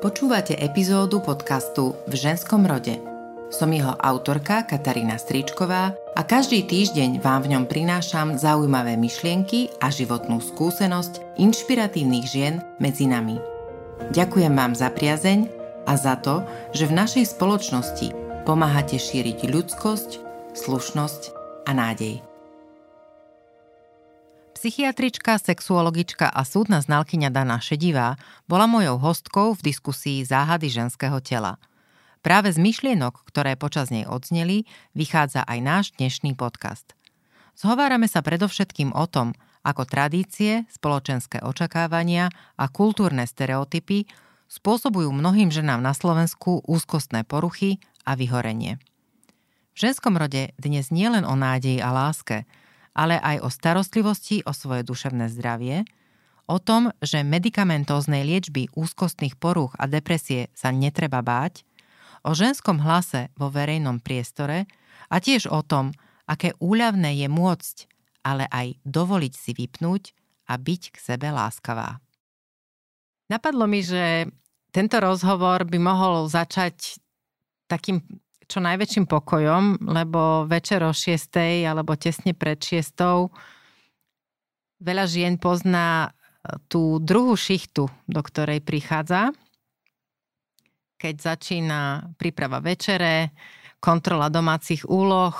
Počúvate epizódu podcastu V ženskom rode. Som jeho autorka Katarína Stričková a každý týždeň vám v ňom prinášam zaujímavé myšlienky a životnú skúsenosť inšpiratívnych žien medzi nami. Ďakujem vám za priazeň a za to, že v našej spoločnosti pomáhate šíriť ľudskosť, slušnosť a nádej. Psychiatrička, sexuologička a súdna znalkyňa Dana Šedivá bola mojou hostkou v diskusii Záhady ženského tela. Práve z myšlienok, ktoré počas nej odzneli, vychádza aj náš dnešný podcast. Zhovárame sa predovšetkým o tom, ako tradície, spoločenské očakávania a kultúrne stereotypy spôsobujú mnohým ženám na Slovensku úzkostné poruchy a vyhorenie. V ženskom rode dnes nie len o nádeji a láske – ale aj o starostlivosti o svoje duševné zdravie, o tom, že medikamentóznej liečby úzkostných porúch a depresie sa netreba báť, o ženskom hlase vo verejnom priestore a tiež o tom, aké úľavné je môcť, ale aj dovoliť si vypnúť a byť k sebe láskavá. Napadlo mi, že tento rozhovor by mohol začať takým čo najväčším pokojom, lebo večer o 6. alebo tesne pred 6. veľa žien pozná e, tú druhú šichtu, do ktorej prichádza, keď začína príprava večere, kontrola domácich úloh,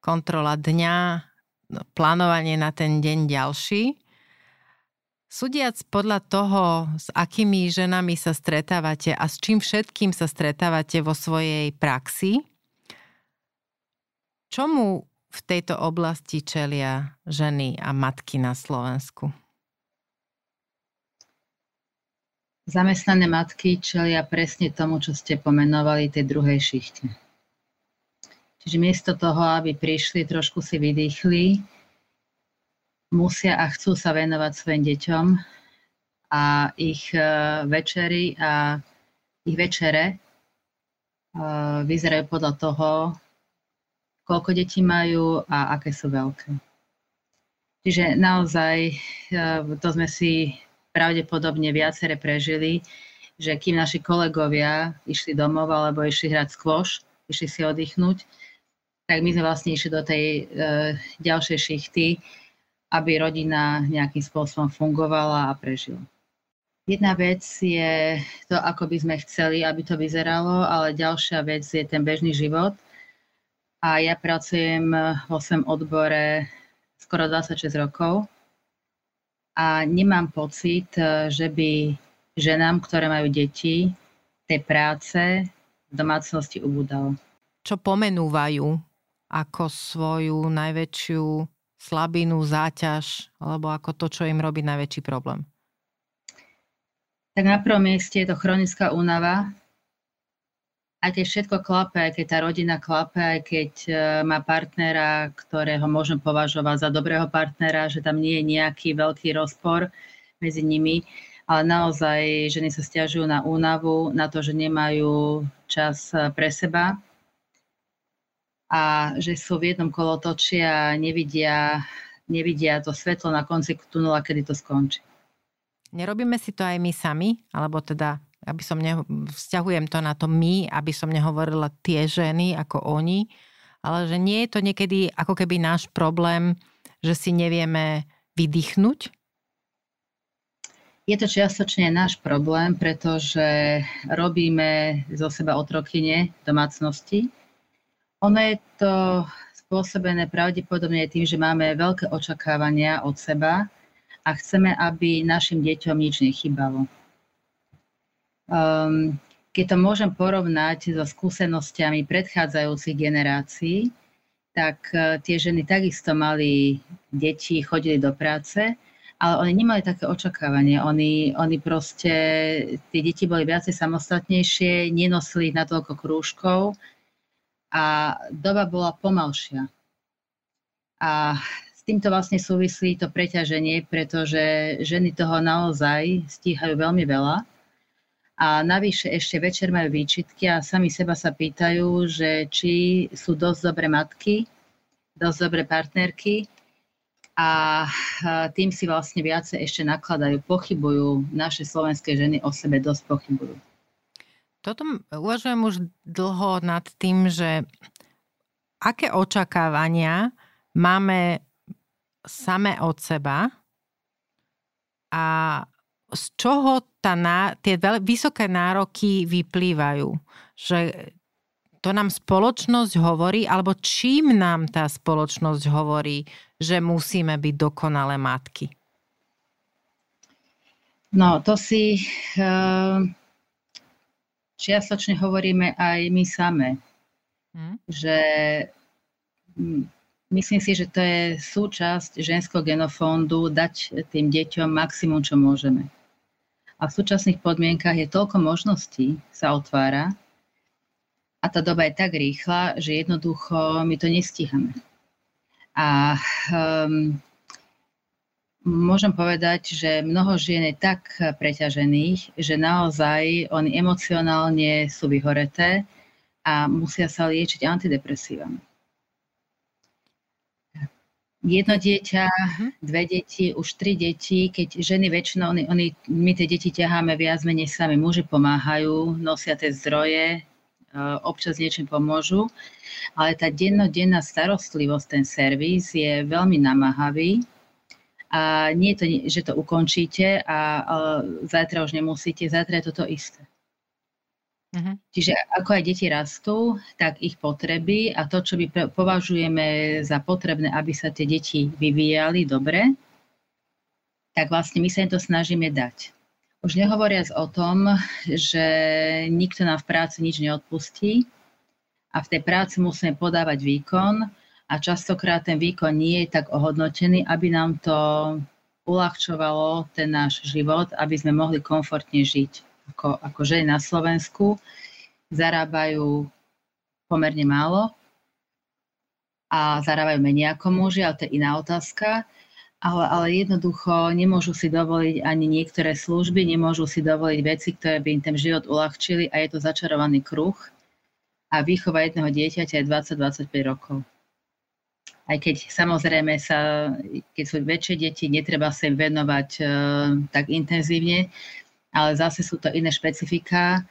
kontrola dňa, no, plánovanie na ten deň ďalší. Súdiac podľa toho, s akými ženami sa stretávate a s čím všetkým sa stretávate vo svojej praxi, čomu v tejto oblasti čelia ženy a matky na Slovensku? Zamestnané matky čelia presne tomu, čo ste pomenovali, tej druhej šichte. Čiže miesto toho, aby prišli, trošku si vydýchli, musia a chcú sa venovať svojim deťom a ich e, večery a ich večere e, vyzerajú podľa toho, koľko detí majú a aké sú veľké. Čiže naozaj e, to sme si pravdepodobne viacere prežili, že kým naši kolegovia išli domov alebo išli hrať skvoš, išli si oddychnúť, tak my sme vlastne išli do tej e, ďalšej šichty, aby rodina nejakým spôsobom fungovala a prežila. Jedna vec je to, ako by sme chceli, aby to vyzeralo, ale ďalšia vec je ten bežný život. A ja pracujem vo svojom odbore skoro 26 rokov a nemám pocit, že by ženám, ktoré majú deti, tej práce v domácnosti ubúdalo. Čo pomenúvajú ako svoju najväčšiu slabinu, záťaž, alebo ako to, čo im robí najväčší problém? Tak na prvom mieste je to chronická únava. Aj keď všetko klape, aj keď tá rodina klape, aj keď e, má partnera, ktorého môžem považovať za dobrého partnera, že tam nie je nejaký veľký rozpor medzi nimi, ale naozaj ženy sa stiažujú na únavu, na to, že nemajú čas e, pre seba, a že sú v jednom kolotoči a nevidia, nevidia to svetlo na konci tunela, kedy to skončí. Nerobíme si to aj my sami, alebo teda, aby som ne, vzťahujem to na to my, aby som nehovorila tie ženy ako oni, ale že nie je to niekedy ako keby náš problém, že si nevieme vydýchnuť? Je to čiastočne náš problém, pretože robíme zo seba otrokyne domácnosti, ono je to spôsobené pravdepodobne tým, že máme veľké očakávania od seba a chceme, aby našim deťom nič nechybalo. Um, keď to môžem porovnať so skúsenostiami predchádzajúcich generácií, tak uh, tie ženy takisto mali deti, chodili do práce, ale oni nemali také očakávanie. Oni, oni proste, tie deti boli viacej samostatnejšie, nenosili ich na toľko krúžkov, a doba bola pomalšia. A s týmto vlastne súvislí to preťaženie, pretože ženy toho naozaj stíhajú veľmi veľa. A navyše ešte večer majú výčitky a sami seba sa pýtajú, že či sú dosť dobré matky, dosť dobré partnerky a tým si vlastne viacej ešte nakladajú, pochybujú. Naše slovenské ženy o sebe dosť pochybujú. Toto uvažujem už dlho nad tým, že aké očakávania máme same od seba a z čoho tá, tie vysoké nároky vyplývajú. Že to nám spoločnosť hovorí, alebo čím nám tá spoločnosť hovorí, že musíme byť dokonalé matky? No, to si uh, čiastočne hovoríme aj my same. Hmm. Že myslím si, že to je súčasť ženského genofondu dať tým deťom maximum, čo môžeme. A v súčasných podmienkach je toľko možností sa otvára a tá doba je tak rýchla, že jednoducho my to nestíhame. A um, môžem povedať, že mnoho žien je tak preťažených, že naozaj oni emocionálne sú vyhoreté a musia sa liečiť antidepresívami. Jedno dieťa, mhm. dve deti, už tri deti, keď ženy väčšinou, oni, oni, my tie deti ťaháme viac menej sami, muži pomáhajú, nosia tie zdroje, e, občas niečím pomôžu, ale tá dennodenná starostlivosť, ten servis je veľmi namáhavý a nie je to, že to ukončíte a, zajtra už nemusíte, zajtra je toto isté. Uh-huh. Čiže ako aj deti rastú, tak ich potreby a to, čo my považujeme za potrebné, aby sa tie deti vyvíjali dobre, tak vlastne my sa im to snažíme dať. Už nehovoriac o tom, že nikto nám v práci nič neodpustí a v tej práci musíme podávať výkon a častokrát ten výkon nie je tak ohodnotený, aby nám to uľahčovalo ten náš život, aby sme mohli komfortne žiť. Ako, ako ženy na Slovensku zarábajú pomerne málo a zarábajú menej ako muži, ale to je iná otázka. Ale, ale jednoducho nemôžu si dovoliť ani niektoré služby, nemôžu si dovoliť veci, ktoré by im ten život uľahčili a je to začarovaný kruh. A výchova jedného dieťaťa je 20-25 rokov aj keď samozrejme sa, keď sú väčšie deti, netreba sa im venovať uh, tak intenzívne, ale zase sú to iné špecifika,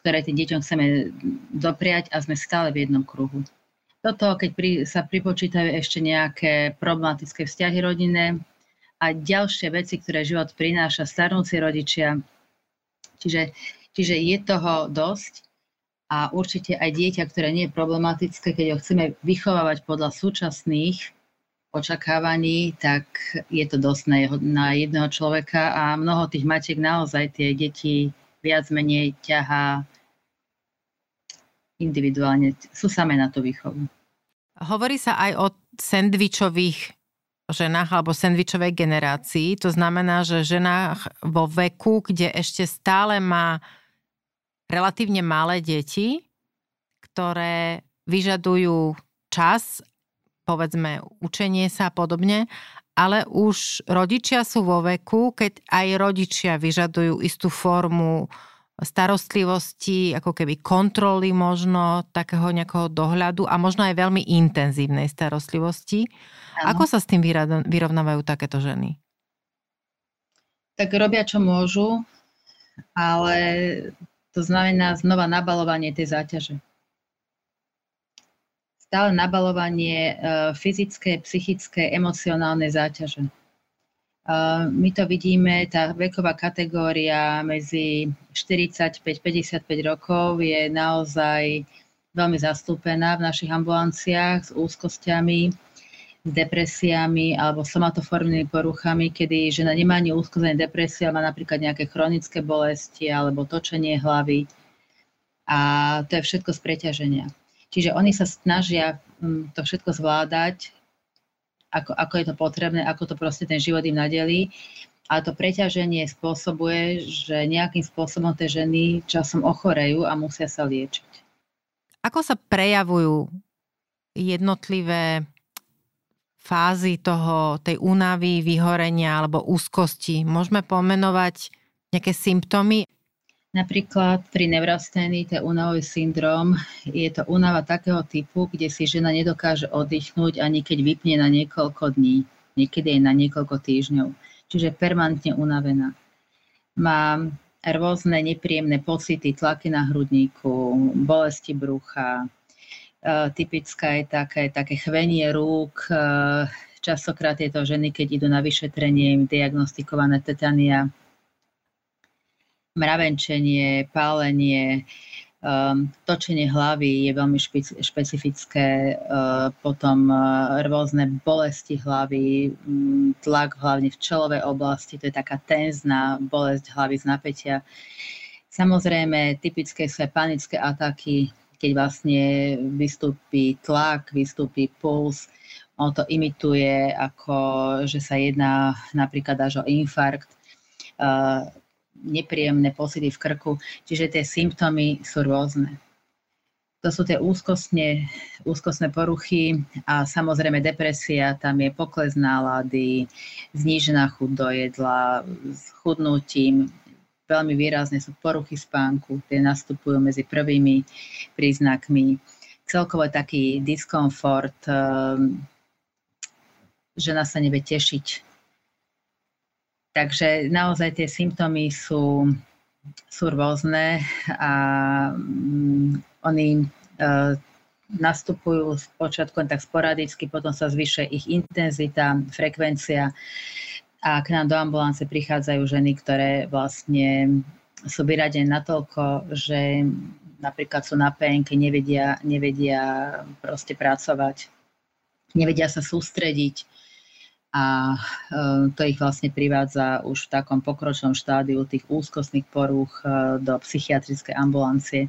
ktoré tým deťom chceme dopriať a sme stále v jednom kruhu. Toto, keď pri, sa pripočítajú ešte nejaké problematické vzťahy rodinné a ďalšie veci, ktoré život prináša, starnúci rodičia. Čiže, čiže je toho dosť a určite aj dieťa, ktoré nie je problematické, keď ho chceme vychovávať podľa súčasných očakávaní, tak je to dosť na, jeho, na jedného človeka a mnoho tých matiek naozaj tie deti viac menej ťahá individuálne, sú samé na tú výchovu. Hovorí sa aj o sendvičových ženách alebo sendvičovej generácii. To znamená, že ženách vo veku, kde ešte stále má relatívne malé deti, ktoré vyžadujú čas, povedzme učenie sa a podobne, ale už rodičia sú vo veku, keď aj rodičia vyžadujú istú formu starostlivosti, ako keby kontroly možno, takého nejakého dohľadu a možno aj veľmi intenzívnej starostlivosti. Ano. Ako sa s tým vyrovnávajú takéto ženy? Tak robia, čo môžu, ale to znamená znova nabalovanie tej záťaže. Stále nabalovanie e, fyzické, psychické, emocionálne záťaže. E, my to vidíme, tá veková kategória medzi 45-55 rokov je naozaj veľmi zastúpená v našich ambulanciách s úzkosťami, depresiami alebo somatoformnými poruchami, kedy žena nemá ani úzkosť, ani depresia, má napríklad nejaké chronické bolesti alebo točenie hlavy. A to je všetko z preťaženia. Čiže oni sa snažia mm, to všetko zvládať, ako, ako je to potrebné, ako to proste ten život im nadelí. A to preťaženie spôsobuje, že nejakým spôsobom tie ženy časom ochorejú a musia sa liečiť. Ako sa prejavujú jednotlivé fázy toho, tej únavy, vyhorenia alebo úzkosti? Môžeme pomenovať nejaké symptómy? Napríklad pri nevrasténii, to únavový syndrom, je to únava takého typu, kde si žena nedokáže oddychnúť ani keď vypne na niekoľko dní, niekedy aj na niekoľko týždňov. Čiže permanentne unavená. Má rôzne nepríjemné pocity, tlaky na hrudníku, bolesti brucha, typická je také, také chvenie rúk, častokrát je to ženy, keď idú na vyšetrenie, im diagnostikované tetania, mravenčenie, pálenie, Um, točenie hlavy je veľmi špeci- špecifické, uh, potom uh, rôzne bolesti hlavy, um, tlak hlavne v čelovej oblasti, to je taká tenzná bolesť hlavy z napätia. Samozrejme, typické sú aj panické ataky, keď vlastne vystúpi tlak, vystúpi puls, on to imituje ako, že sa jedná napríklad až o infarkt. Uh, nepríjemné pocity v krku, čiže tie symptómy sú rôzne. To sú tie úzkostne, úzkostné poruchy a samozrejme depresia, tam je pokles nálady, znížená chuť do jedla, s chudnutím, veľmi výrazne sú poruchy spánku, tie nastupujú medzi prvými príznakmi. Celkovo taký diskomfort, ehm, žena sa nevie tešiť Takže naozaj tie symptómy sú, sú rôzne a um, oni uh, nastupujú z počiatku tak sporadicky, potom sa zvyšuje ich intenzita, frekvencia a k nám do ambulance prichádzajú ženy, ktoré vlastne sú vyradené natoľko, že napríklad sú na PNK, nevedia, nevedia proste pracovať, nevedia sa sústrediť, a e, to ich vlastne privádza už v takom pokročnom štádiu tých úzkostných porúch e, do psychiatrickej ambulancie.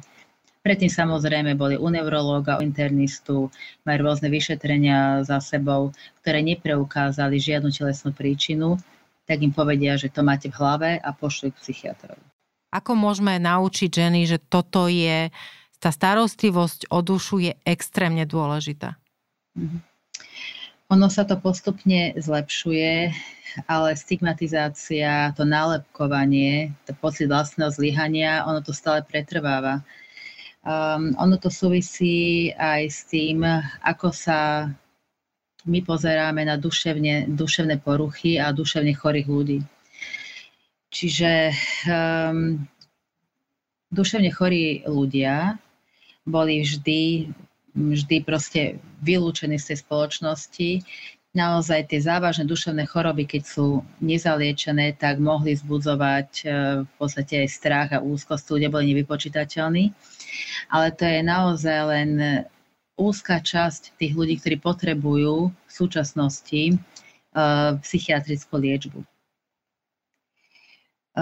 Predtým samozrejme boli u neurológa, u internistu, majú rôzne vyšetrenia za sebou, ktoré nepreukázali žiadnu telesnú príčinu, tak im povedia, že to máte v hlave a pošli k psychiatrovi. Ako môžeme naučiť ženy, že toto je, tá starostlivosť o dušu je extrémne dôležitá? Mm-hmm. Ono sa to postupne zlepšuje, ale stigmatizácia, to nálepkovanie, to pocit vlastného zlyhania, ono to stále pretrváva. Um, ono to súvisí aj s tým, ako sa my pozeráme na duševne, duševné poruchy a duševne chorých ľudí. Čiže um, duševne chorí ľudia boli vždy vždy proste vylúčení z tej spoločnosti. Naozaj tie závažné duševné choroby, keď sú nezaliečené, tak mohli zbudzovať e, v podstate aj strach a úzkosť, ľudia boli nevypočítateľní. Ale to je naozaj len úzka časť tých ľudí, ktorí potrebujú v súčasnosti e, psychiatrickú liečbu. E,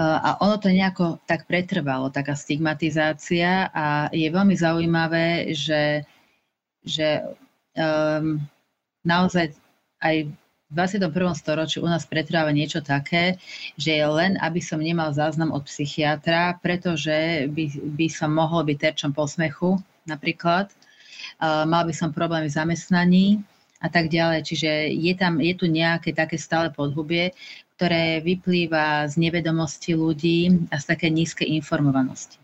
a ono to nejako tak pretrvalo, taká stigmatizácia a je veľmi zaujímavé, že že um, naozaj aj v 21. storočí u nás pretrváva niečo také, že je len, aby som nemal záznam od psychiatra, pretože by, by som mohol byť terčom posmechu napríklad. Uh, mal by som problém v zamestnaní a tak ďalej. Čiže je, tam, je tu nejaké také stále podhubie, ktoré vyplýva z nevedomosti ľudí a z také nízkej informovanosti.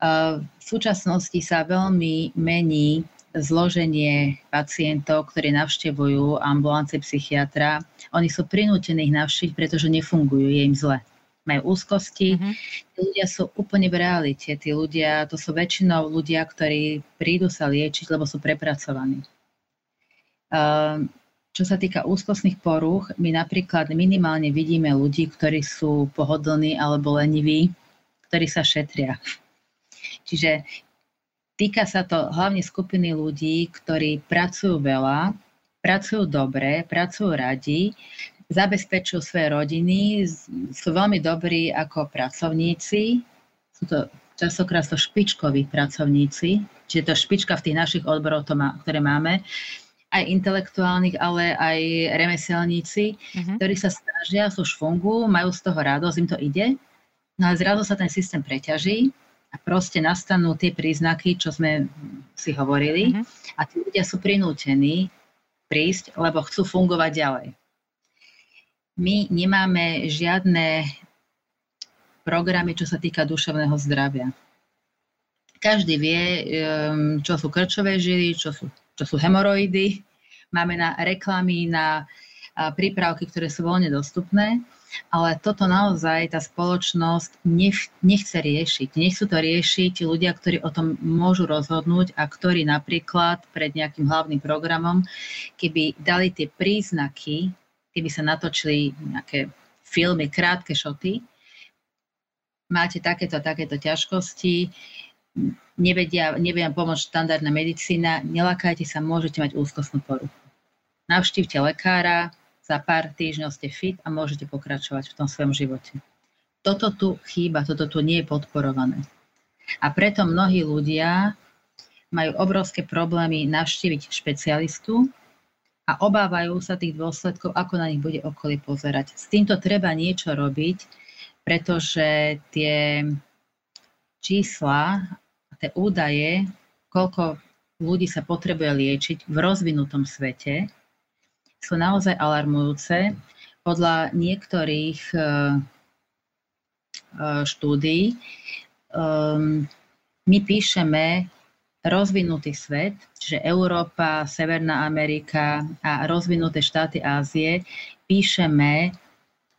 V súčasnosti sa veľmi mení zloženie pacientov, ktorí navštevujú ambulance psychiatra. Oni sú prinútení ich navštíviť, pretože nefungujú, je im zle. Majú úzkosti. Mm-hmm. Tí ľudia sú úplne v realite. Tí ľudia, to sú väčšinou ľudia, ktorí prídu sa liečiť, lebo sú prepracovaní. Čo sa týka úzkostných porúch, my napríklad minimálne vidíme ľudí, ktorí sú pohodlní alebo leniví, ktorí sa šetria Čiže týka sa to hlavne skupiny ľudí, ktorí pracujú veľa, pracujú dobre, pracujú radi, zabezpečujú svoje rodiny, sú veľmi dobrí ako pracovníci, sú to častokrát to špičkoví pracovníci, čiže to špička v tých našich odboroch, to má, ktoré máme, aj intelektuálnych, ale aj remeselníci, uh-huh. ktorí sa snažia, sú šfungu, majú z toho radosť, im to ide, no a zrazu sa ten systém preťaží a proste nastanú tie príznaky, čo sme si hovorili uh-huh. a tí ľudia sú prinútení prísť, lebo chcú fungovať ďalej. My nemáme žiadne programy, čo sa týka duševného zdravia. Každý vie, čo sú krčové žily, čo sú, čo sú hemoroidy. Máme na reklamy, na prípravky, ktoré sú voľne dostupné ale toto naozaj tá spoločnosť nech, nechce riešiť. Nechcú to riešiť ľudia, ktorí o tom môžu rozhodnúť a ktorí napríklad pred nejakým hlavným programom, keby dali tie príznaky, keby sa natočili nejaké filmy, krátke šoty, máte takéto takéto ťažkosti, nevedia, nevedia pomôcť štandardná medicína, nelakajte sa, môžete mať úzkostnú poruchu. Navštívte lekára, za pár týždňov ste fit a môžete pokračovať v tom svojom živote. Toto tu chýba, toto tu nie je podporované. A preto mnohí ľudia majú obrovské problémy navštíviť špecialistu a obávajú sa tých dôsledkov, ako na nich bude okolie pozerať. S týmto treba niečo robiť, pretože tie čísla, tie údaje, koľko ľudí sa potrebuje liečiť v rozvinutom svete, sú naozaj alarmujúce. Podľa niektorých e, e, štúdií um, my píšeme rozvinutý svet, čiže Európa, Severná Amerika a rozvinuté štáty Ázie, píšeme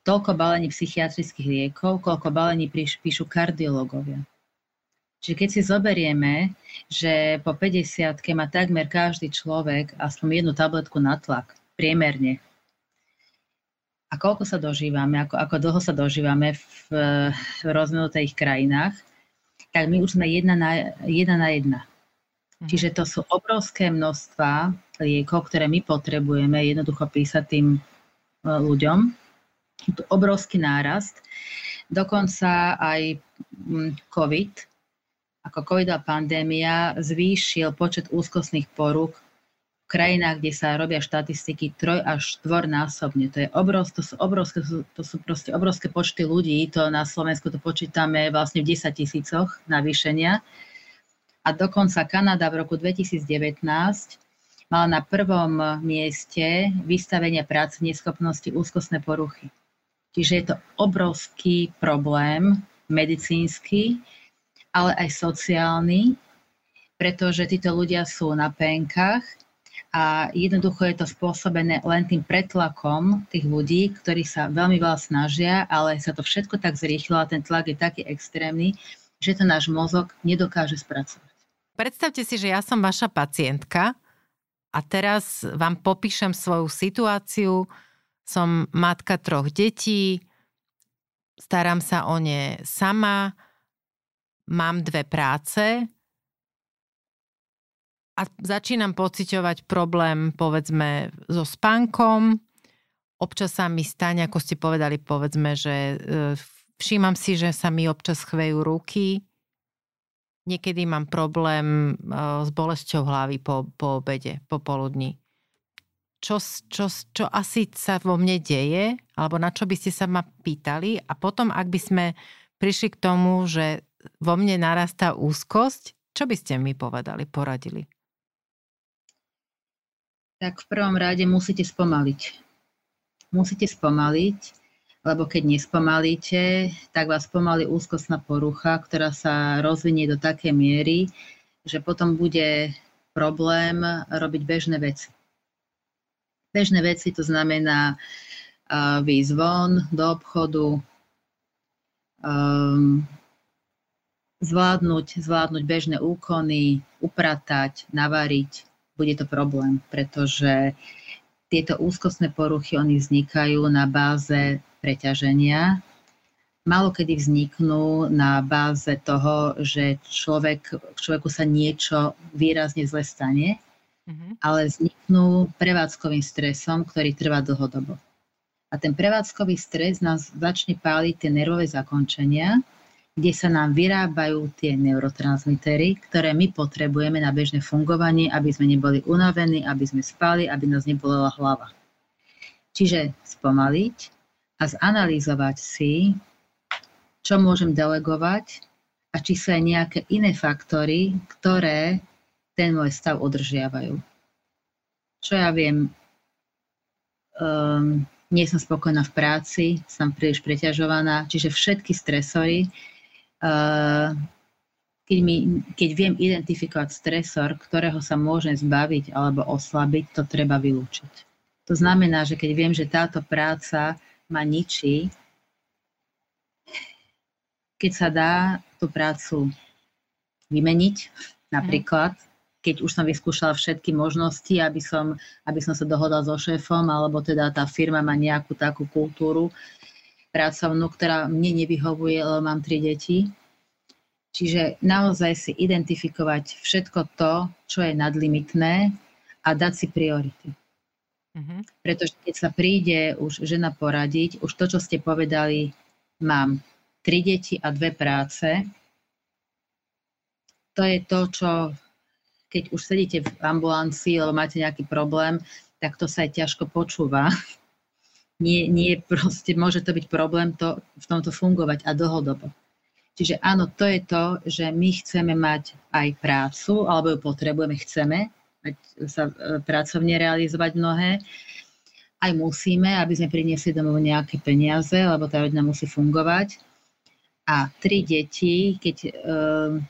toľko balení psychiatrických liekov, koľko balení píšu kardiológovia. Čiže keď si zoberieme, že po 50 má takmer každý človek aspoň jednu tabletku na tlak, priemerne. A koľko sa dožívame, ako, ako dlho sa dožívame v, v rozvinutých krajinách, tak my už sme jedna na jedna. Na jedna. Mhm. Čiže to sú obrovské množstva liekov, ktoré my potrebujeme jednoducho písať tým e, ľuďom. Je to obrovský nárast. Dokonca aj COVID, ako covidová pandémia, zvýšil počet úzkostných porúk krajinách, kde sa robia štatistiky troj až štvornásobne. To, je obrovské, to, sú obrovské, to sú proste obrovské počty ľudí. To na Slovensku to počítame vlastne v 10 tisícoch navýšenia. A dokonca Kanada v roku 2019 mala na prvom mieste vystavenia práce neschopnosti úzkostné poruchy. Čiže je to obrovský problém medicínsky, ale aj sociálny, pretože títo ľudia sú na penkách a jednoducho je to spôsobené len tým pretlakom tých ľudí, ktorí sa veľmi veľa snažia, ale sa to všetko tak zrýchlo a ten tlak je taký extrémny, že to náš mozog nedokáže spracovať. Predstavte si, že ja som vaša pacientka a teraz vám popíšem svoju situáciu. Som matka troch detí, starám sa o ne sama, mám dve práce, a začínam pociťovať problém, povedzme, so spánkom. Občas sa mi stane, ako ste povedali, povedzme, že e, všímam si, že sa mi občas chvejú ruky. Niekedy mám problém e, s bolesťou hlavy po, po obede, po poludni. Čo, čo, čo asi sa vo mne deje, alebo na čo by ste sa ma pýtali a potom, ak by sme prišli k tomu, že vo mne narastá úzkosť, čo by ste mi povedali, poradili? Tak v prvom rade musíte spomaliť. Musíte spomaliť, lebo keď nespomalíte, tak vás pomalí úzkostná porucha, ktorá sa rozvinie do také miery, že potom bude problém robiť bežné veci. Bežné veci to znamená uh, výjsť von do obchodu, um, zvládnuť, zvládnuť bežné úkony, upratať, navariť, bude to problém, pretože tieto úzkostné poruchy, oni vznikajú na báze preťaženia. Malo kedy vzniknú na báze toho, že človek, človeku sa niečo výrazne zle stane, mm-hmm. ale vzniknú prevádzkovým stresom, ktorý trvá dlhodobo. A ten prevádzkový stres nás začne páliť tie nervové zakončenia, kde sa nám vyrábajú tie neurotransmitery, ktoré my potrebujeme na bežné fungovanie, aby sme neboli unavení, aby sme spali, aby nás nebolela hlava. Čiže spomaliť a zanalýzovať si, čo môžem delegovať a či sú aj nejaké iné faktory, ktoré ten môj stav udržiavajú. Čo ja viem, um, nie som spokojná v práci, som príliš preťažovaná, čiže všetky stresory, keď, mi, keď viem identifikovať stresor, ktorého sa môžem zbaviť alebo oslabiť, to treba vylúčiť. To znamená, že keď viem, že táto práca ma ničí, keď sa dá tú prácu vymeniť, napríklad, keď už som vyskúšala všetky možnosti, aby som, aby som sa dohodla so šéfom, alebo teda tá firma má nejakú takú kultúru pracovnú, ktorá mne nevyhovuje, lebo mám tri deti. Čiže naozaj si identifikovať všetko to, čo je nadlimitné a dať si priority. Mm-hmm. Pretože keď sa príde už žena poradiť, už to, čo ste povedali, mám tri deti a dve práce, to je to, čo keď už sedíte v ambulancii, alebo máte nejaký problém, tak to sa aj ťažko počúva. Nie, nie proste, môže to byť problém to, v tomto fungovať a dlhodobo. Čiže áno, to je to, že my chceme mať aj prácu, alebo ju potrebujeme, chceme mať, sa e, pracovne realizovať mnohé. Aj musíme, aby sme priniesli domov nejaké peniaze, lebo tá rodina musí fungovať a tri deti, keď um,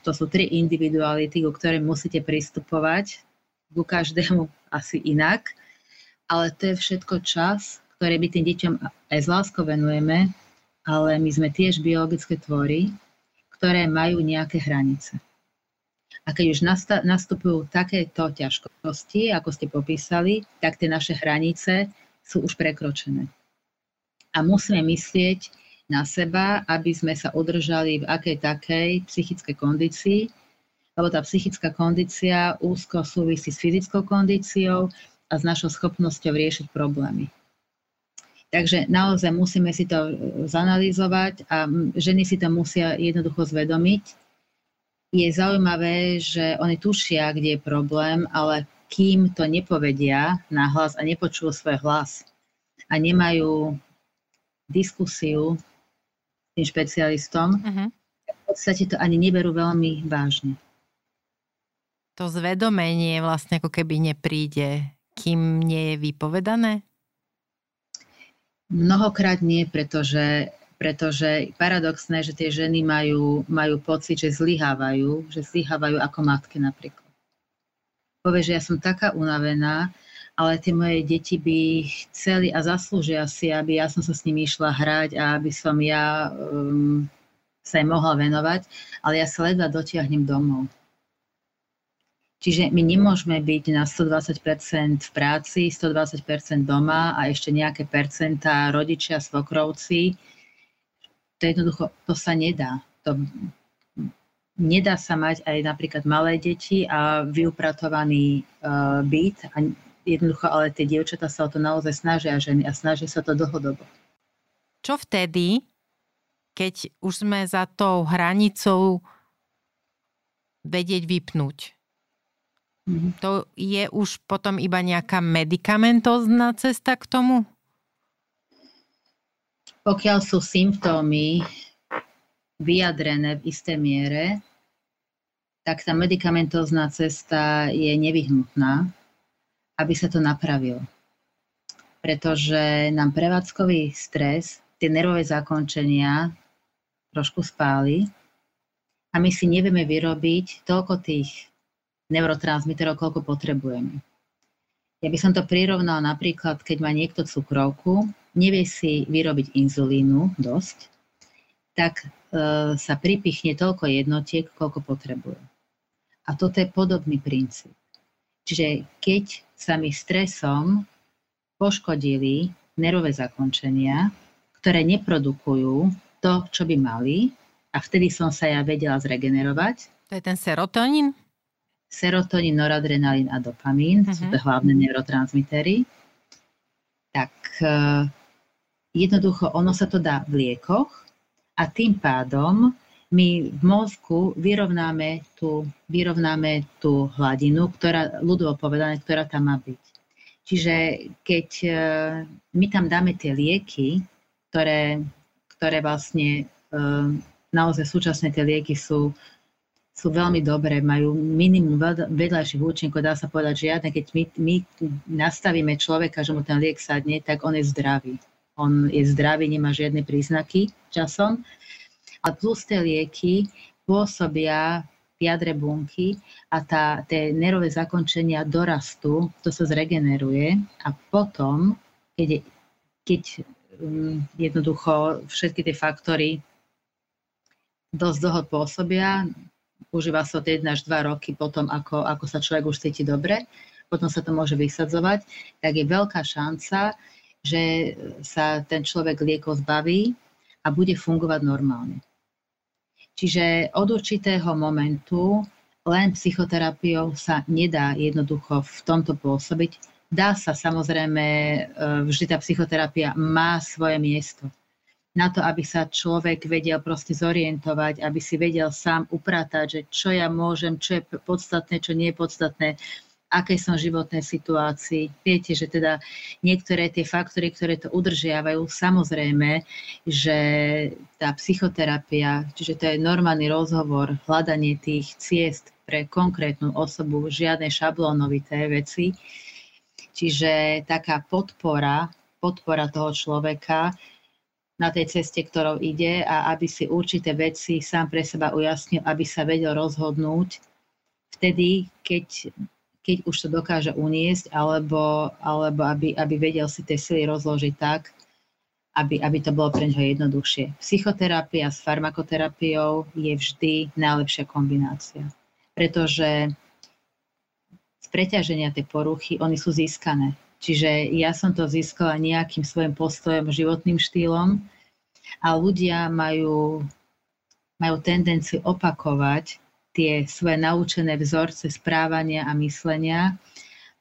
to sú tri individuality, ku ktorým musíte pristupovať, ku každému asi inak, ale to je všetko čas, ktorý my tým deťom aj z láskou venujeme, ale my sme tiež biologické tvory, ktoré majú nejaké hranice. A keď už nastupujú takéto ťažkosti, ako ste popísali, tak tie naše hranice sú už prekročené. A musíme myslieť, na seba, aby sme sa udržali v akej takej psychickej kondícii, lebo tá psychická kondícia úzko súvisí s fyzickou kondíciou a s našou schopnosťou riešiť problémy. Takže naozaj musíme si to zanalýzovať a ženy si to musia jednoducho zvedomiť. Je zaujímavé, že oni tušia, kde je problém, ale kým to nepovedia nahlas a nepočujú svoj hlas a nemajú diskusiu tým špecialistom, uh-huh. v podstate to ani neberú veľmi vážne. To zvedomenie vlastne ako keby nepríde, kým nie je vypovedané? Mnohokrát nie, pretože, pretože paradoxné, že tie ženy majú, majú pocit, že zlyhávajú, že zlyhávajú ako matky napríklad. Povie, že ja som taká unavená, ale tie moje deti by chceli a zaslúžia si, aby ja som sa s nimi išla hrať a aby som ja um, sa im mohla venovať, ale ja sa ledva dotiahnem domov. Čiže my nemôžeme byť na 120% v práci, 120% doma a ešte nejaké percentá rodičia, svokrovci. To jednoducho, to sa nedá. To, nedá sa mať aj napríklad malé deti a vyupratovaný uh, byt a jednoducho, ale tie dievčatá sa o to naozaj snažia ženy a snažia sa to dlhodobo. Čo vtedy, keď už sme za tou hranicou vedieť vypnúť? Mm-hmm. To je už potom iba nejaká medikamentozná cesta k tomu? Pokiaľ sú symptómy vyjadrené v isté miere, tak tá medikamentozná cesta je nevyhnutná aby sa to napravilo. Pretože nám prevádzkový stres, tie nervové zakončenia trošku spáli a my si nevieme vyrobiť toľko tých neurotransmiterov, koľko potrebujeme. Ja by som to prirovnal napríklad, keď má niekto cukrovku, nevie si vyrobiť inzulínu dosť, tak e, sa pripichne toľko jednotiek, koľko potrebuje. A toto je podobný princíp. Čiže keď sa mi stresom poškodili nervové zakončenia, ktoré neprodukujú to, čo by mali a vtedy som sa ja vedela zregenerovať. To je ten serotonín? Serotonín, noradrenalín a dopamín, uh-huh. sú to hlavné neurotransmitery. Tak uh, jednoducho ono sa to dá v liekoch a tým pádom my v mozgu vyrovnáme tú, vyrovnáme tú hladinu, ktorá, ľudovo povedané, ktorá tam má byť. Čiže keď e, my tam dáme tie lieky, ktoré, ktoré vlastne e, naozaj súčasné tie lieky sú, sú veľmi dobré, majú minimum vedľajších účinkov, dá sa povedať žiadne. Keď my, my nastavíme človeka, že mu ten liek sadne, tak on je zdravý. On je zdravý, nemá žiadne príznaky časom a tlusté lieky pôsobia v jadre bunky a tá, tie nervové zakončenia dorastú, to sa zregeneruje a potom, keď, keď um, jednoducho všetky tie faktory dosť dlho pôsobia, užíva sa to 1 až 2 roky potom, ako, ako sa človek už cíti dobre, potom sa to môže vysadzovať, tak je veľká šanca, že sa ten človek liekov zbaví a bude fungovať normálne. Čiže od určitého momentu len psychoterapiou sa nedá jednoducho v tomto pôsobiť. Dá sa samozrejme, e, vždy tá psychoterapia má svoje miesto na to, aby sa človek vedel proste zorientovať, aby si vedel sám upratať, že čo ja môžem, čo je podstatné, čo nie je podstatné, aké som životnej situácii. Viete, že teda niektoré tie faktory, ktoré to udržiavajú, samozrejme, že tá psychoterapia, čiže to je normálny rozhovor, hľadanie tých ciest pre konkrétnu osobu, žiadne šablónovité veci. Čiže taká podpora, podpora toho človeka, na tej ceste, ktorou ide a aby si určité veci sám pre seba ujasnil, aby sa vedel rozhodnúť vtedy, keď, keď už to dokáže uniesť, alebo, alebo aby, aby vedel si tie sily rozložiť tak, aby, aby to bolo pre neho jednoduchšie. Psychoterapia s farmakoterapiou je vždy najlepšia kombinácia, pretože z preťaženia tej poruchy, oni sú získané. Čiže ja som to získala nejakým svojim postojom, životným štýlom a ľudia majú, majú tendenciu opakovať tie svoje naučené vzorce správania a myslenia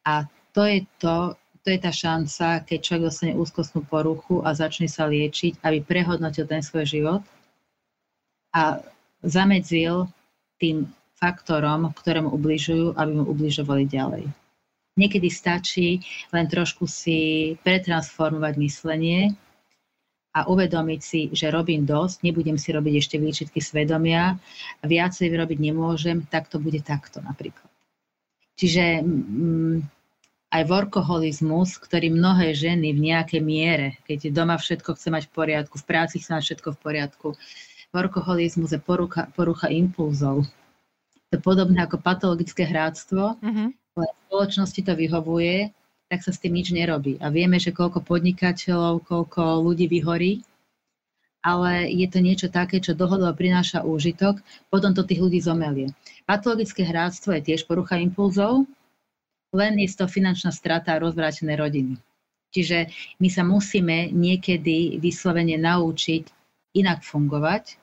a to je to, to je tá šanca, keď človek dostane úzkostnú poruchu a začne sa liečiť, aby prehodnotil ten svoj život a zamedzil tým faktorom, ktoré mu ubližujú, aby mu ubližovali ďalej. Niekedy stačí len trošku si pretransformovať myslenie a uvedomiť si, že robím dosť, nebudem si robiť ešte výčitky svedomia, viacej robiť nemôžem, tak to bude takto napríklad. Čiže mm, aj workoholizmus, ktorý mnohé ženy v nejakej miere, keď doma všetko chce mať v poriadku, v práci chce mať všetko v poriadku, workoholizmus je porucha, porucha impulzov. To je podobné ako patologické hráctvo, mm-hmm ale spoločnosti to vyhovuje, tak sa s tým nič nerobí. A vieme, že koľko podnikateľov, koľko ľudí vyhorí, ale je to niečo také, čo dlhodobo prináša úžitok, potom to tých ľudí zomelie. Patologické hráctvo je tiež porucha impulzov, len je to finančná strata a rozvrátené rodiny. Čiže my sa musíme niekedy vyslovene naučiť inak fungovať,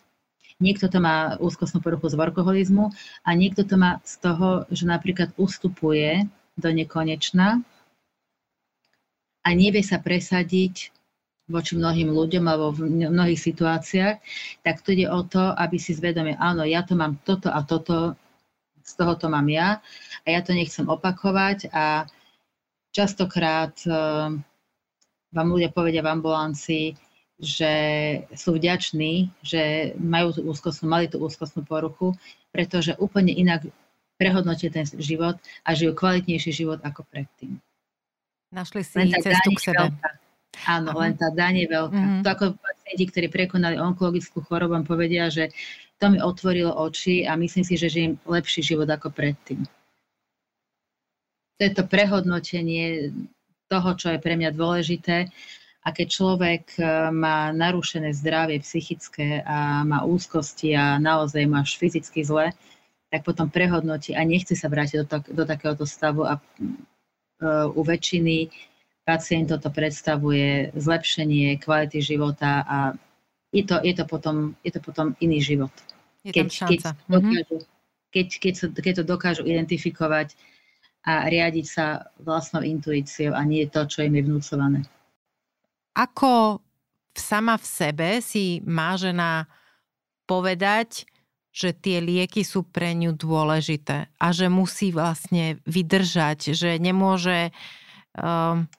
Niekto to má úzkostnú poruchu z workoholizmu a niekto to má z toho, že napríklad ustupuje do nekonečna a nevie sa presadiť voči mnohým ľuďom alebo v mnohých situáciách, tak to ide o to, aby si zvedomil, áno, ja to mám toto a toto, z toho to mám ja a ja to nechcem opakovať a častokrát uh, vám ľudia povedia v ambulancii, že sú vďační, že majú tú úzkostnú, mali tú úzkostnú poruchu, pretože úplne inak prehodnotia ten život a žijú kvalitnejší život ako predtým. Našli si len cestu k sebe. Veľká. Áno, uh-huh. len tá daň je veľká. Uh-huh. To ako pacienti, ktorí prekonali onkologickú chorobu, povedia, že to mi otvorilo oči a myslím si, že žijem lepší život ako predtým. To je to prehodnotenie toho, čo je pre mňa dôležité a keď človek e, má narušené zdravie psychické a má úzkosti a naozaj má až fyzicky zle, tak potom prehodnotí a nechce sa vrátiť do, tak, do takéhoto stavu a uh, u väčšiny pacientov to predstavuje zlepšenie kvality života a je to, je to, potom, je to potom iný život. Je keď, keď, mhm. dokážu, keď, keď, sa, keď to dokážu identifikovať a riadiť sa vlastnou intuíciou a nie to, čo im je vnúcované ako sama v sebe si má žena povedať, že tie lieky sú pre ňu dôležité a že musí vlastne vydržať, že nemôže um,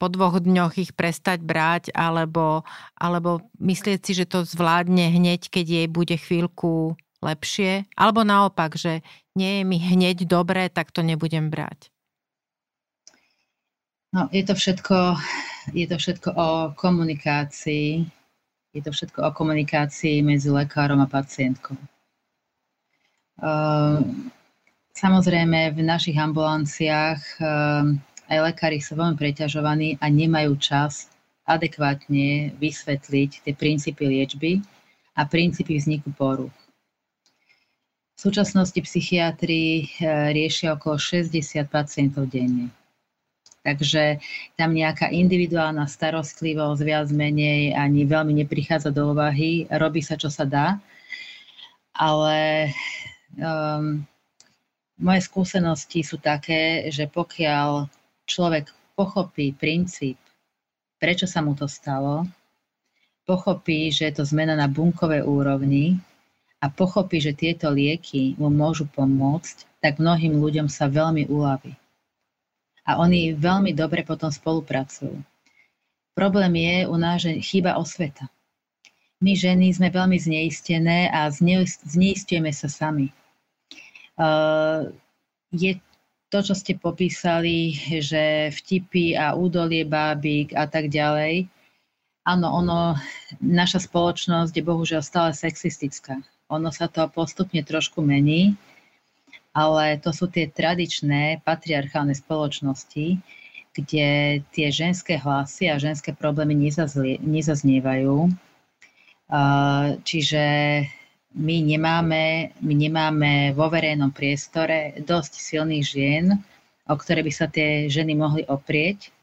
po dvoch dňoch ich prestať brať alebo, alebo myslieť si, že to zvládne hneď, keď jej bude chvíľku lepšie, alebo naopak, že nie je mi hneď dobré, tak to nebudem brať. No, je to všetko, je to všetko o komunikácii. Je to všetko o komunikácii medzi lekárom a pacientkou. Ehm, samozrejme, v našich ambulanciách ehm, aj lekári sú veľmi preťažovaní a nemajú čas adekvátne vysvetliť tie princípy liečby a princípy vzniku poruch. V súčasnosti psychiatri riešia okolo 60 pacientov denne. Takže tam nejaká individuálna starostlivosť viac menej ani veľmi neprichádza do úvahy. Robí sa, čo sa dá. Ale um, moje skúsenosti sú také, že pokiaľ človek pochopí princíp, prečo sa mu to stalo, pochopí, že je to zmena na bunkovej úrovni a pochopí, že tieto lieky mu môžu pomôcť, tak mnohým ľuďom sa veľmi uľaví. A oni veľmi dobre potom spolupracujú. Problém je u nás, že chýba osveta. My ženy sme veľmi zneistené a zneistujeme sa sami. Uh, je to, čo ste popísali, že vtipy a údolie bábik a tak ďalej, áno, ono, naša spoločnosť je bohužiaľ stále sexistická. Ono sa to postupne trošku mení, ale to sú tie tradičné patriarchálne spoločnosti, kde tie ženské hlasy a ženské problémy nezaznievajú. Čiže my nemáme, my nemáme vo verejnom priestore dosť silných žien, o ktoré by sa tie ženy mohli oprieť,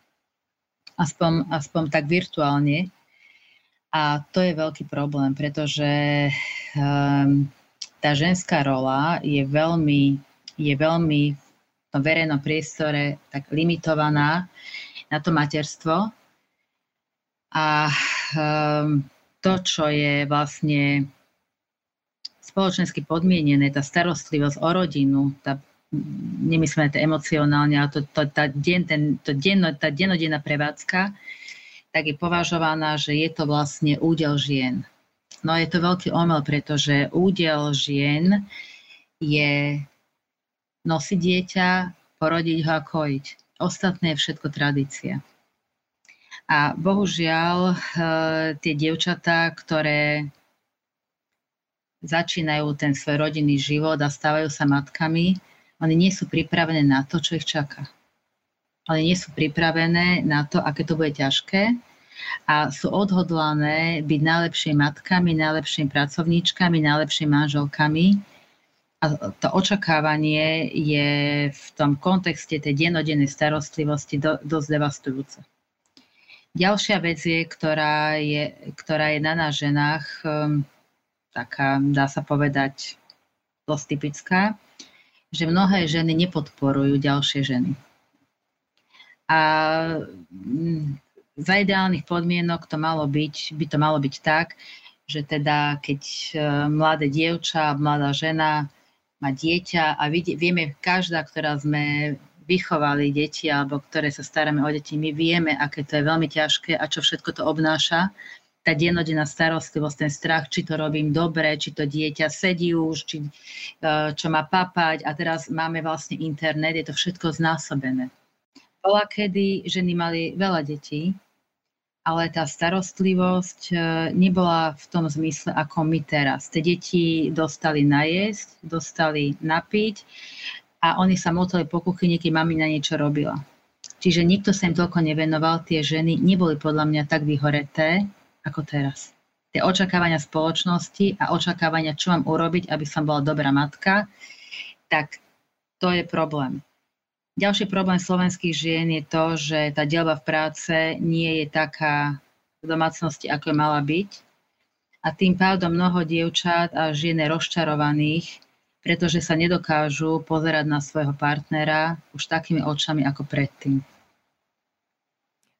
aspoň, aspoň tak virtuálne. A to je veľký problém, pretože um, tá ženská rola je veľmi, je veľmi v tom verejnom priestore tak limitovaná na to materstvo. A um, to, čo je vlastne spoločensky podmienené, tá starostlivosť o rodinu, tá, nemyslíme to emocionálne, ale to, to, tá, deň, ten, to denno, tá dennodenná prevádzka, tak je považovaná, že je to vlastne údel žien. No je to veľký omel, pretože údel žien je nosiť dieťa, porodiť ho a kojiť. Ostatné je všetko tradícia. A bohužiaľ, eh, tie dievčatá, ktoré začínajú ten svoj rodinný život a stávajú sa matkami, oni nie sú pripravené na to, čo ich čaká. Oni nie sú pripravené na to, aké to bude ťažké a sú odhodlané byť najlepšími matkami, najlepšími pracovníčkami, najlepšími manželkami. A to očakávanie je v tom kontexte tej denodennej starostlivosti do, dosť devastujúce. Ďalšia vec je, ktorá je, ktorá je na nás ženách, um, taká, dá sa povedať, dosť typická, že mnohé ženy nepodporujú ďalšie ženy. A mm, za ideálnych podmienok to malo byť, by to malo byť tak, že teda keď e, mladé dievča, mladá žena má dieťa a vieme, každá, ktorá sme vychovali deti alebo ktoré sa staráme o deti, my vieme, aké to je veľmi ťažké a čo všetko to obnáša. Tá dennodenná starostlivosť, ten strach, či to robím dobre, či to dieťa sedí už, či, e, čo má papať. A teraz máme vlastne internet, je to všetko znásobené. Bola, kedy ženy mali veľa detí, ale tá starostlivosť e, nebola v tom zmysle, ako my teraz. Tie deti dostali najesť, dostali napiť a oni sa motali po kuchyni, keď mami na niečo robila. Čiže nikto sa im toľko nevenoval, tie ženy neboli podľa mňa tak vyhoreté, ako teraz. Tie očakávania spoločnosti a očakávania, čo mám urobiť, aby som bola dobrá matka, tak to je problém. Ďalší problém slovenských žien je to, že tá dielba v práce nie je taká v domácnosti, ako je mala byť. A tým pádom mnoho dievčat a žien je rozčarovaných, pretože sa nedokážu pozerať na svojho partnera už takými očami ako predtým.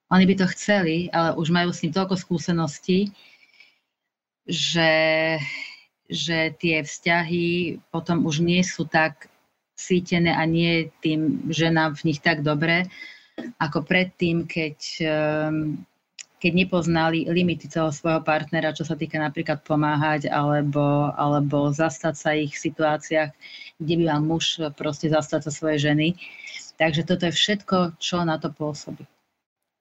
Oni by to chceli, ale už majú s tým toľko skúseností, že, že tie vzťahy potom už nie sú tak sítené a nie tým ženám v nich tak dobre, ako predtým, keď, ehm, keď nepoznali limity toho svojho partnera, čo sa týka napríklad pomáhať alebo, alebo zastať sa ich v situáciách, kde by mal muž proste zastať sa svoje ženy. Takže toto je všetko, čo na to pôsobí.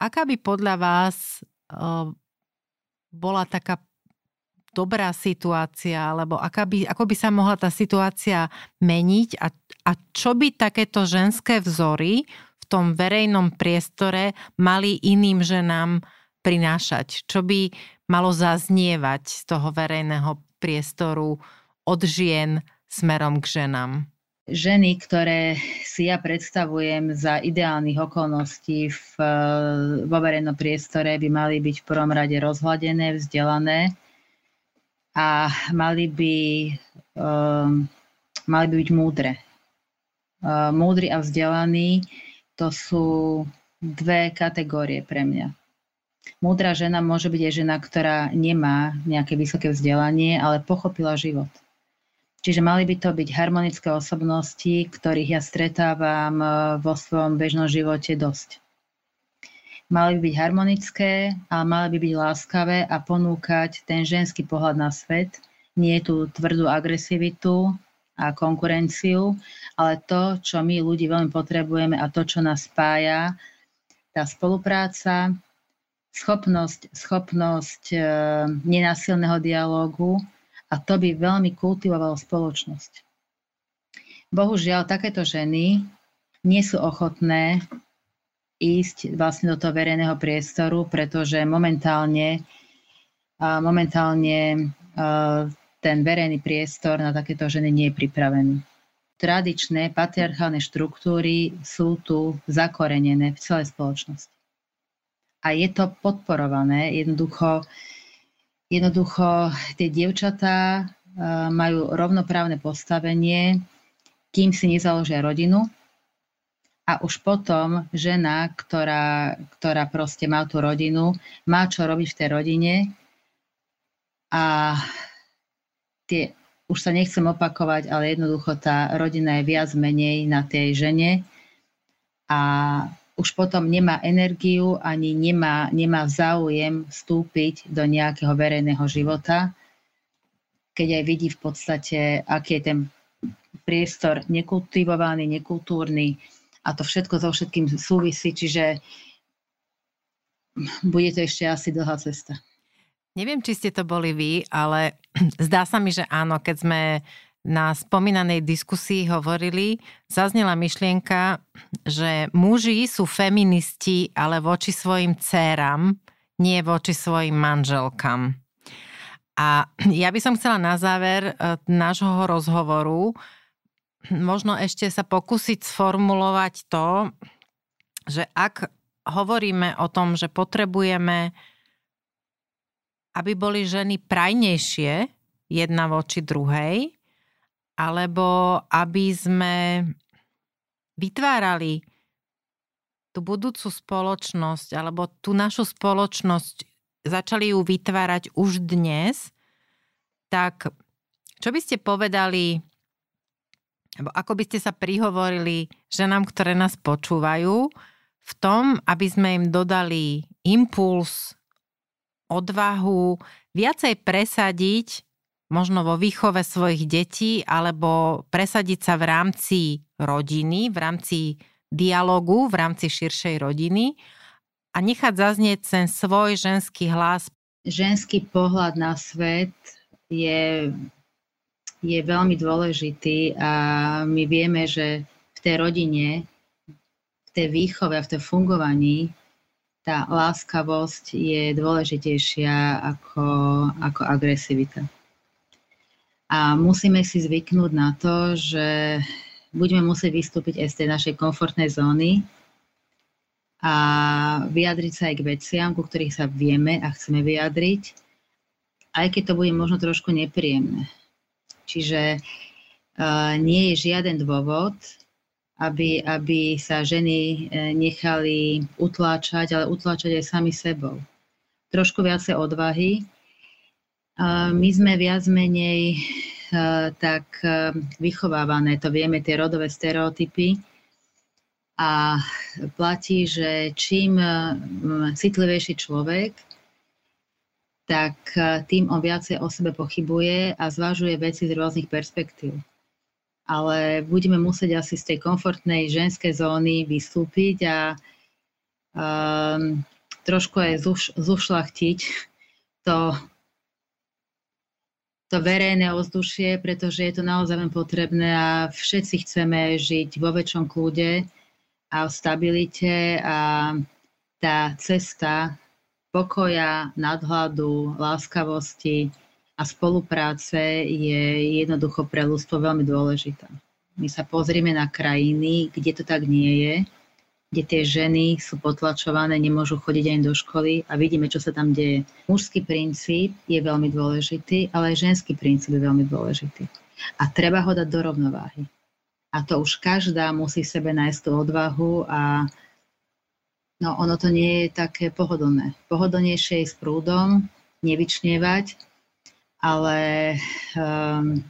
Aká by podľa vás uh, bola taká dobrá situácia, alebo aká by, ako by sa mohla tá situácia meniť a, a čo by takéto ženské vzory v tom verejnom priestore mali iným ženám prinášať? Čo by malo zaznievať z toho verejného priestoru od žien smerom k ženám? Ženy, ktoré si ja predstavujem za ideálnych okolností v, vo verejnom priestore, by mali byť v prvom rade rozhladené, vzdelané a mali by, um, mali by byť múdre. Uh, múdry a vzdelaní to sú dve kategórie pre mňa. Múdra žena môže byť aj žena, ktorá nemá nejaké vysoké vzdelanie, ale pochopila život Čiže mali by to byť harmonické osobnosti, ktorých ja stretávam e, vo svojom bežnom živote dosť. Mali by byť harmonické, ale mali by byť láskavé a ponúkať ten ženský pohľad na svet, nie tú tvrdú agresivitu a konkurenciu, ale to, čo my ľudí veľmi potrebujeme a to, čo nás spája, tá spolupráca, schopnosť, schopnosť e, nenásilného dialógu, a to by veľmi kultivovalo spoločnosť. Bohužiaľ, takéto ženy nie sú ochotné ísť vlastne do toho verejného priestoru, pretože momentálne, momentálne ten verejný priestor na takéto ženy nie je pripravený. Tradičné patriarchálne štruktúry sú tu zakorenené v celej spoločnosti. A je to podporované jednoducho Jednoducho tie dievčatá majú rovnoprávne postavenie, kým si nezaložia rodinu. A už potom žena, ktorá, ktorá proste má tú rodinu, má čo robiť v tej rodine. A tie, už sa nechcem opakovať, ale jednoducho tá rodina je viac menej na tej žene. A už potom nemá energiu ani nemá, nemá záujem vstúpiť do nejakého verejného života, keď aj vidí v podstate, aký je ten priestor nekultivovaný, nekultúrny a to všetko so všetkým súvisí, čiže bude to ešte asi dlhá cesta. Neviem, či ste to boli vy, ale zdá sa mi, že áno, keď sme na spomínanej diskusii hovorili, zaznela myšlienka, že muži sú feministi, ale voči svojim dcéram, nie voči svojim manželkám. A ja by som chcela na záver e, nášho rozhovoru možno ešte sa pokúsiť sformulovať to, že ak hovoríme o tom, že potrebujeme, aby boli ženy prajnejšie jedna voči druhej, alebo aby sme vytvárali tú budúcu spoločnosť, alebo tú našu spoločnosť, začali ju vytvárať už dnes, tak čo by ste povedali, ako by ste sa prihovorili ženám, ktoré nás počúvajú, v tom, aby sme im dodali impuls, odvahu, viacej presadiť možno vo výchove svojich detí alebo presadiť sa v rámci rodiny, v rámci dialogu, v rámci širšej rodiny a nechať zaznieť ten svoj ženský hlas. Ženský pohľad na svet je, je veľmi dôležitý a my vieme, že v tej rodine, v tej výchove a v tej fungovaní tá láskavosť je dôležitejšia ako, ako agresivita. A musíme si zvyknúť na to, že budeme musieť vystúpiť aj z tej našej komfortnej zóny a vyjadriť sa aj k veciam, ku ktorých sa vieme a chceme vyjadriť, aj keď to bude možno trošku nepríjemné. Čiže uh, nie je žiaden dôvod, aby, aby sa ženy e, nechali utláčať, ale utláčať aj sami sebou. Trošku viacej odvahy, my sme viac menej tak vychovávané, to vieme, tie rodové stereotypy. A platí, že čím citlivejší človek, tak tým on viacej o sebe pochybuje a zvažuje veci z rôznych perspektív. Ale budeme musieť asi z tej komfortnej ženskej zóny vystúpiť a um, trošku aj zuš, zušlachtiť to to verejné ovzdušie, pretože je to naozaj potrebné a všetci chceme žiť vo väčšom kľude a v stabilite a tá cesta pokoja, nadhľadu, láskavosti a spolupráce je jednoducho pre ľudstvo veľmi dôležitá. My sa pozrieme na krajiny, kde to tak nie je, kde tie ženy sú potlačované, nemôžu chodiť aj do školy a vidíme, čo sa tam deje. Mužský princíp je veľmi dôležitý, ale aj ženský princíp je veľmi dôležitý. A treba ho dať do rovnováhy. A to už každá musí sebe nájsť tú odvahu a no, ono to nie je také pohodlné. Pohodlnejšie je s prúdom, nevyčnievať, ale um,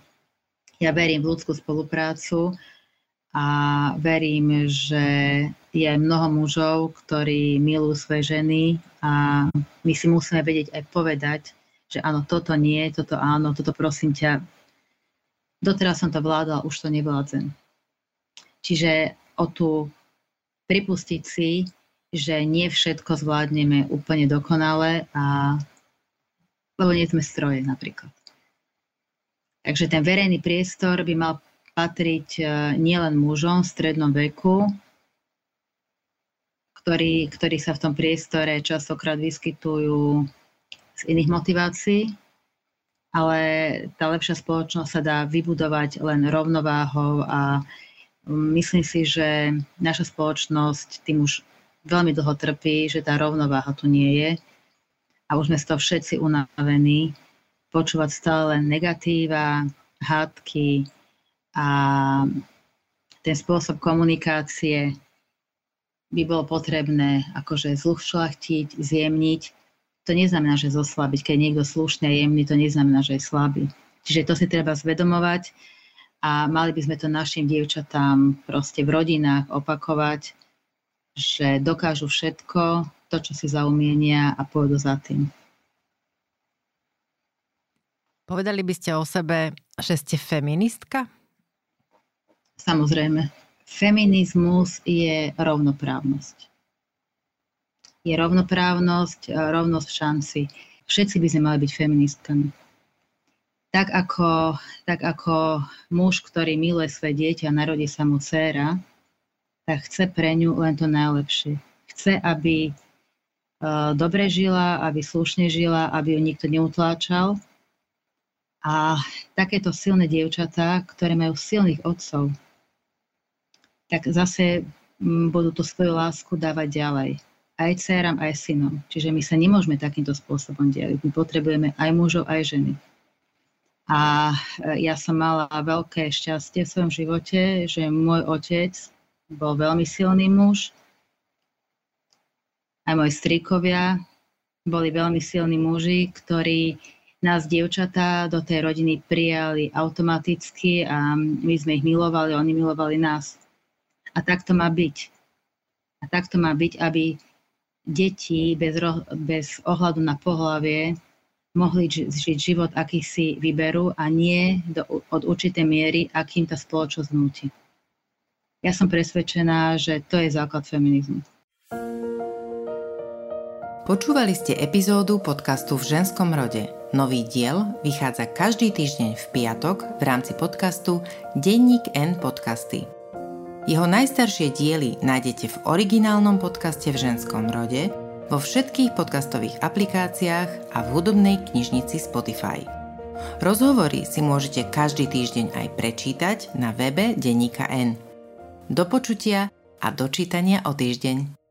ja verím v ľudskú spoluprácu a verím, že je mnoho mužov, ktorí milujú svoje ženy a my si musíme vedieť aj povedať, že áno, toto nie, toto áno, toto prosím ťa. Doteraz som to vládal, už to nevládzem. Čiže o tu pripustiť si, že nie všetko zvládneme úplne dokonale a lebo nie sme stroje napríklad. Takže ten verejný priestor by mal patriť e, nielen mužom v strednom veku, ktorí, ktorí sa v tom priestore častokrát vyskytujú z iných motivácií, ale tá lepšia spoločnosť sa dá vybudovať len rovnováhou a myslím si, že naša spoločnosť tým už veľmi dlho trpí, že tá rovnováha tu nie je a už sme z toho všetci unavení počúvať stále negatíva, hádky a ten spôsob komunikácie by bolo potrebné akože zluchšľachtiť, zjemniť. To neznamená, že zoslabiť. Keď niekto slušný a jemný, to neznamená, že je slabý. Čiže to si treba zvedomovať a mali by sme to našim dievčatám proste v rodinách opakovať, že dokážu všetko, to, čo si zaumienia a pôjdu za tým. Povedali by ste o sebe, že ste feministka? Samozrejme. Feminizmus je rovnoprávnosť. Je rovnoprávnosť, rovnosť šanci. Všetci by sme mali byť feministkami. Tak ako, tak ako muž, ktorý miluje svoje dieťa a narodí sa mu dcéra, tak chce pre ňu len to najlepšie. Chce, aby E, dobre žila, aby slušne žila, aby ju nikto neutláčal. A takéto silné dievčatá, ktoré majú silných otcov, tak zase budú tú svoju lásku dávať ďalej. Aj dcerám, aj synom. Čiže my sa nemôžeme takýmto spôsobom deliť. My potrebujeme aj mužov, aj ženy. A e, ja som mala veľké šťastie v svojom živote, že môj otec bol veľmi silný muž, aj moji strikovia boli veľmi silní muži, ktorí nás, dievčatá, do tej rodiny prijali automaticky a my sme ich milovali, oni milovali nás. A tak to má byť. A tak to má byť, aby deti bez, bez ohľadu na pohlavie mohli žiť život, aký si vyberú a nie do, od určitej miery, akým tá spoločnosť nutí. Ja som presvedčená, že to je základ feminizmu. Počúvali ste epizódu podcastu v ženskom rode. Nový diel vychádza každý týždeň v piatok v rámci podcastu Denník N podcasty. Jeho najstaršie diely nájdete v originálnom podcaste v ženskom rode, vo všetkých podcastových aplikáciách a v hudobnej knižnici Spotify. Rozhovory si môžete každý týždeň aj prečítať na webe Denníka N. Do počutia a dočítania o týždeň.